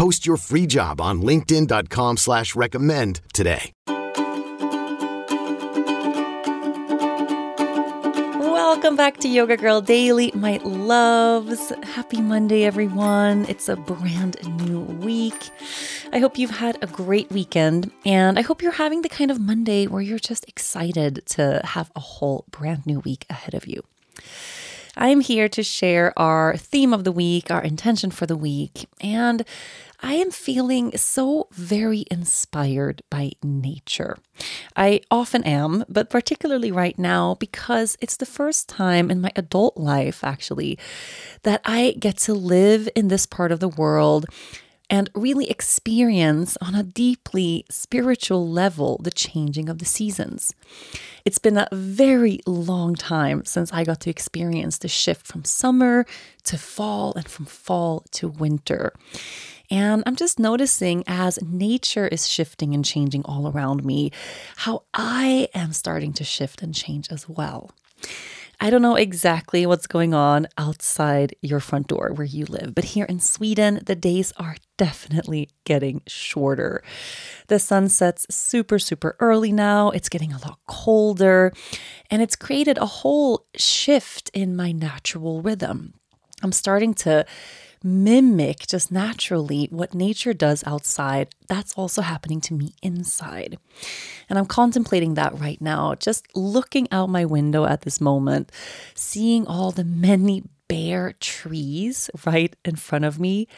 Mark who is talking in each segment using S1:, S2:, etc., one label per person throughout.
S1: Post your free job on linkedin.com slash recommend today.
S2: Welcome back to Yoga Girl Daily, my loves. Happy Monday, everyone. It's a brand new week. I hope you've had a great weekend, and I hope you're having the kind of Monday where you're just excited to have a whole brand new week ahead of you. I'm here to share our theme of the week, our intention for the week, and I am feeling so very inspired by nature. I often am, but particularly right now because it's the first time in my adult life, actually, that I get to live in this part of the world and really experience on a deeply spiritual level the changing of the seasons. It's been a very long time since I got to experience the shift from summer to fall and from fall to winter. And I'm just noticing as nature is shifting and changing all around me, how I am starting to shift and change as well. I don't know exactly what's going on outside your front door where you live, but here in Sweden, the days are definitely getting shorter. The sun sets super, super early now. It's getting a lot colder, and it's created a whole shift in my natural rhythm. I'm starting to mimic just naturally what nature does outside, that's also happening to me inside. And I'm contemplating that right now, just looking out my window at this moment, seeing all the many bare trees right in front of me.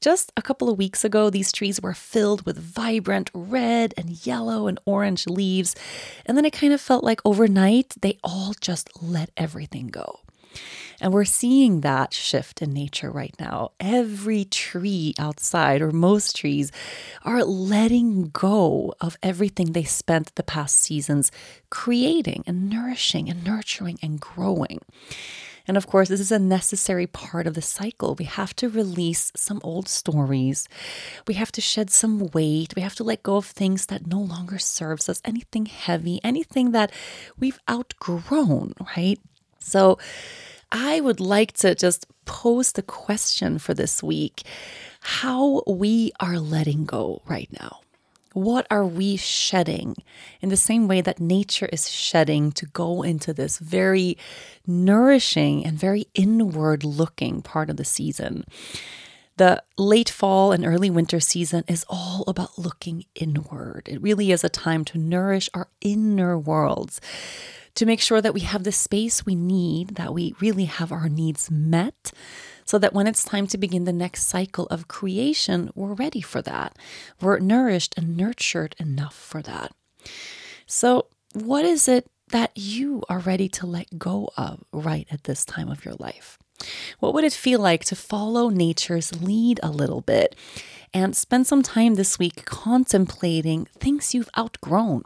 S2: Just a couple of weeks ago, these trees were filled with vibrant red and yellow and orange leaves. And then it kind of felt like overnight, they all just let everything go. And we're seeing that shift in nature right now. Every tree outside, or most trees, are letting go of everything they spent the past seasons creating and nourishing and nurturing and growing. And of course, this is a necessary part of the cycle. We have to release some old stories. We have to shed some weight. We have to let go of things that no longer serves us, anything heavy, anything that we've outgrown, right? So I would like to just pose the question for this week how we are letting go right now. What are we shedding in the same way that nature is shedding to go into this very nourishing and very inward looking part of the season? The late fall and early winter season is all about looking inward. It really is a time to nourish our inner worlds to make sure that we have the space we need, that we really have our needs met, so that when it's time to begin the next cycle of creation, we're ready for that. We're nourished and nurtured enough for that. So, what is it that you are ready to let go of right at this time of your life? What would it feel like to follow nature's lead a little bit and spend some time this week contemplating things you've outgrown?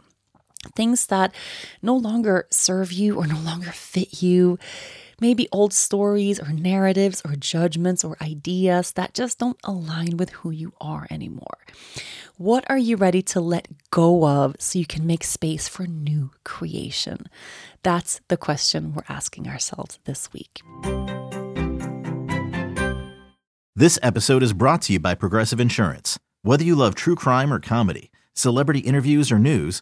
S2: Things that no longer serve you or no longer fit you. Maybe old stories or narratives or judgments or ideas that just don't align with who you are anymore. What are you ready to let go of so you can make space for new creation? That's the question we're asking ourselves this week.
S3: This episode is brought to you by Progressive Insurance. Whether you love true crime or comedy, celebrity interviews or news,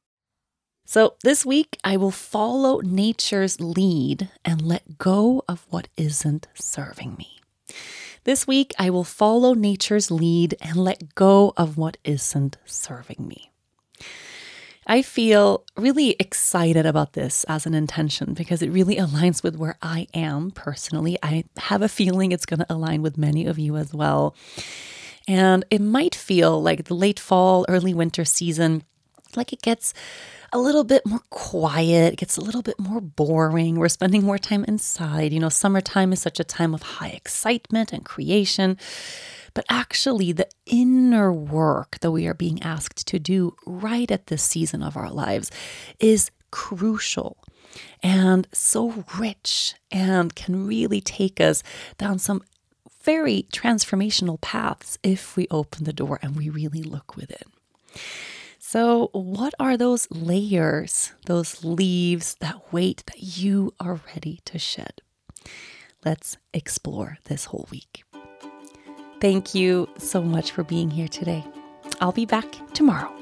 S2: So, this week I will follow nature's lead and let go of what isn't serving me. This week I will follow nature's lead and let go of what isn't serving me. I feel really excited about this as an intention because it really aligns with where I am personally. I have a feeling it's going to align with many of you as well. And it might feel like the late fall, early winter season, like it gets a little bit more quiet, it gets a little bit more boring. We're spending more time inside. You know, summertime is such a time of high excitement and creation. But actually, the inner work that we are being asked to do right at this season of our lives is crucial and so rich and can really take us down some very transformational paths if we open the door and we really look within. So, what are those layers, those leaves, that weight that you are ready to shed? Let's explore this whole week. Thank you so much for being here today. I'll be back tomorrow.